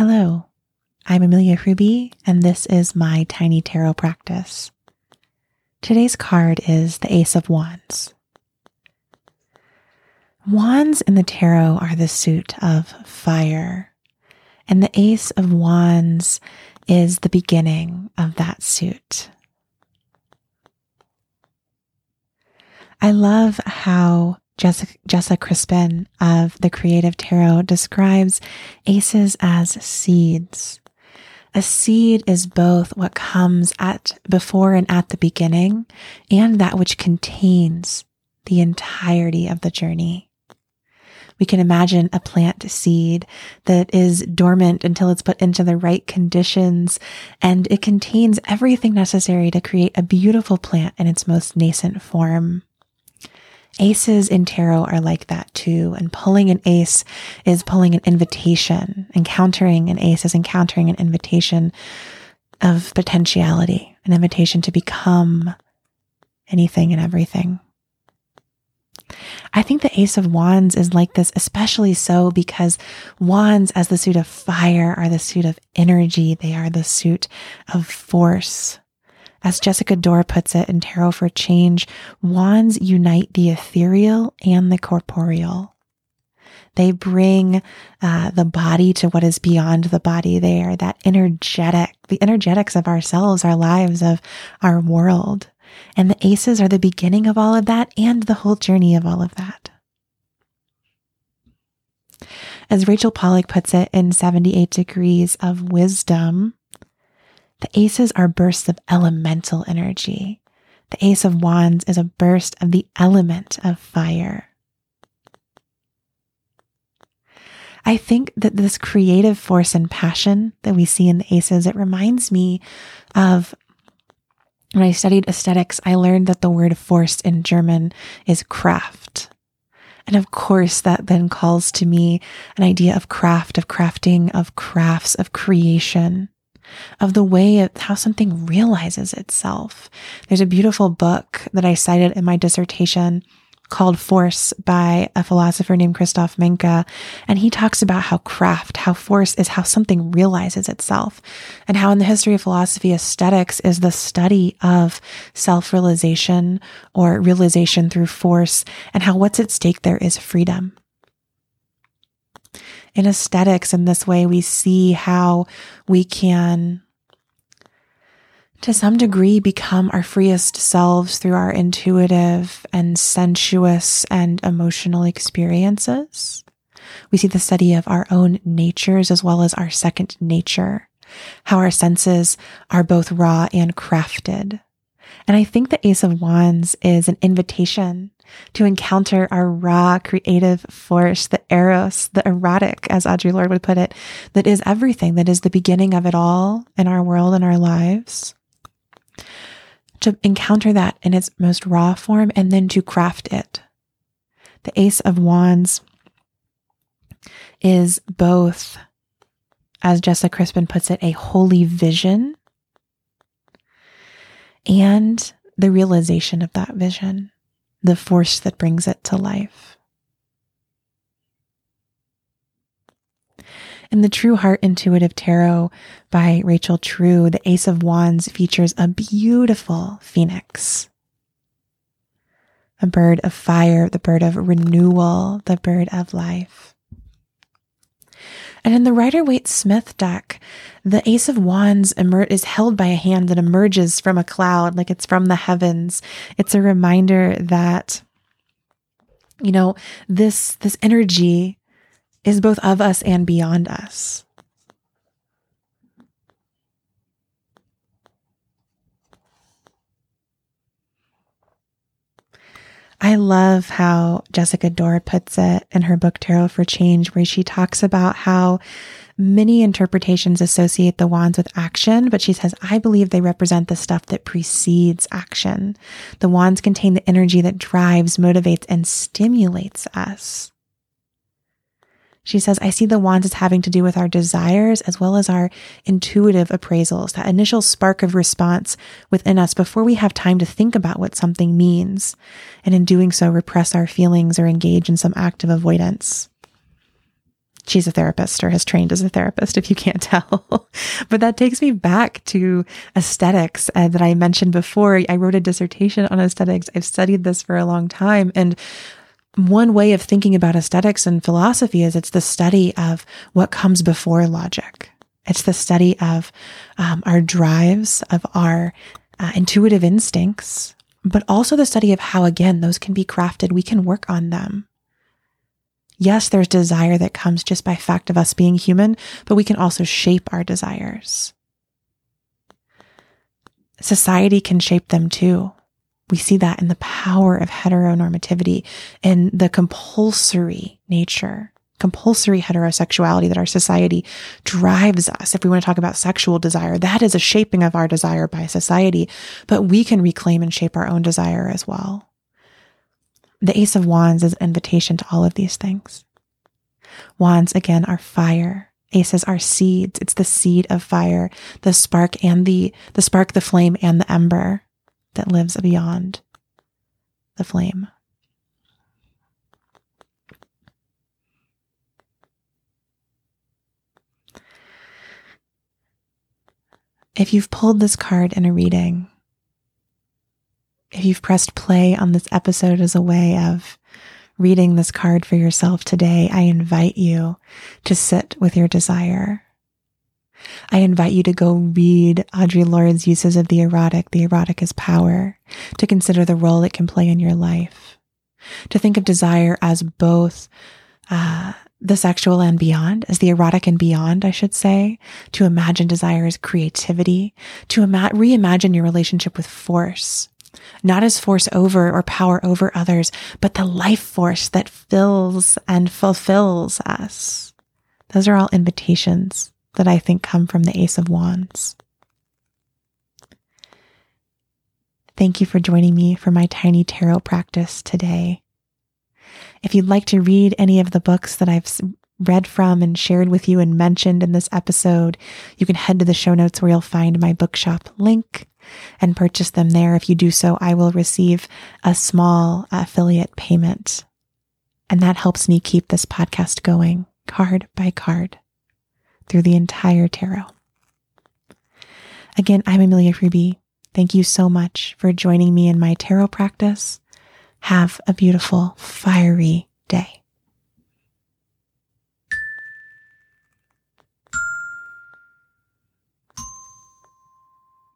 Hello, I'm Amelia Ruby, and this is my tiny tarot practice. Today's card is the Ace of Wands. Wands in the tarot are the suit of fire, and the Ace of Wands is the beginning of that suit. I love how Jessa, Crispin of the Creative Tarot describes aces as seeds. A seed is both what comes at before and at the beginning and that which contains the entirety of the journey. We can imagine a plant seed that is dormant until it's put into the right conditions and it contains everything necessary to create a beautiful plant in its most nascent form. Aces in tarot are like that too. And pulling an ace is pulling an invitation. Encountering an ace is encountering an invitation of potentiality, an invitation to become anything and everything. I think the Ace of Wands is like this, especially so because wands, as the suit of fire, are the suit of energy. They are the suit of force. As Jessica Dore puts it in Tarot for Change, wands unite the ethereal and the corporeal. They bring uh, the body to what is beyond the body. They are that energetic, the energetics of ourselves, our lives, of our world. And the aces are the beginning of all of that and the whole journey of all of that. As Rachel Pollack puts it in 78 Degrees of Wisdom, the aces are bursts of elemental energy. The ace of wands is a burst of the element of fire. I think that this creative force and passion that we see in the aces, it reminds me of when I studied aesthetics, I learned that the word force in German is Kraft. And of course, that then calls to me an idea of craft, of crafting, of crafts, of creation of the way of how something realizes itself. There's a beautiful book that I cited in my dissertation called Force by a philosopher named Christoph Menke. And he talks about how craft, how force is how something realizes itself, and how in the history of philosophy, aesthetics is the study of self realization or realization through force, and how what's at stake there is freedom in aesthetics in this way, we see how we can, to some degree, become our freest selves through our intuitive and sensuous and emotional experiences. We see the study of our own natures as well as our second nature, how our senses are both raw and crafted. And I think the Ace of Wands is an invitation to encounter our raw creative force, the eros, the erotic, as Audre Lorde would put it, that is everything, that is the beginning of it all in our world and our lives. To encounter that in its most raw form and then to craft it. The Ace of Wands is both, as Jessa Crispin puts it, a holy vision and the realization of that vision the force that brings it to life. In the True Heart Intuitive Tarot by Rachel True, the Ace of Wands features a beautiful phoenix, a bird of fire, the bird of renewal, the bird of life. And in the Rider Waite Smith deck, the Ace of Wands emer- is held by a hand that emerges from a cloud, like it's from the heavens. It's a reminder that, you know, this, this energy is both of us and beyond us. I love how Jessica Dore puts it in her book Tarot for Change, where she talks about how many interpretations associate the wands with action, but she says, I believe they represent the stuff that precedes action. The wands contain the energy that drives, motivates, and stimulates us. She says, I see the wands as having to do with our desires as well as our intuitive appraisals, that initial spark of response within us before we have time to think about what something means. And in doing so, repress our feelings or engage in some act of avoidance. she's a therapist or has trained as a therapist, if you can't tell. but that takes me back to aesthetics uh, that I mentioned before. I wrote a dissertation on aesthetics. I've studied this for a long time. And one way of thinking about aesthetics and philosophy is it's the study of what comes before logic. It's the study of um, our drives, of our uh, intuitive instincts, but also the study of how, again, those can be crafted. We can work on them. Yes, there's desire that comes just by fact of us being human, but we can also shape our desires. Society can shape them too. We see that in the power of heteronormativity and the compulsory nature, compulsory heterosexuality that our society drives us. If we want to talk about sexual desire, that is a shaping of our desire by society, but we can reclaim and shape our own desire as well. The Ace of Wands is an invitation to all of these things. Wands, again, are fire. Aces are seeds. It's the seed of fire, the spark and the, the spark, the flame and the ember that lives beyond the flame. If you've pulled this card in a reading, if you've pressed play on this episode as a way of reading this card for yourself today, I invite you to sit with your desire. I invite you to go read Audre Lorde's uses of the erotic. The erotic is power, to consider the role it can play in your life, to think of desire as both uh, the sexual and beyond, as the erotic and beyond, I should say, to imagine desire as creativity, to ima- reimagine your relationship with force, not as force over or power over others, but the life force that fills and fulfills us. Those are all invitations that I think come from the Ace of Wands. Thank you for joining me for my tiny tarot practice today. If you'd like to read any of the books that I've read from and shared with you and mentioned in this episode, you can head to the show notes where you'll find my bookshop link and purchase them there. If you do so, I will receive a small affiliate payment. And that helps me keep this podcast going card by card through the entire tarot. Again, I'm Amelia Ruby. Thank you so much for joining me in my tarot practice. Have a beautiful, fiery day.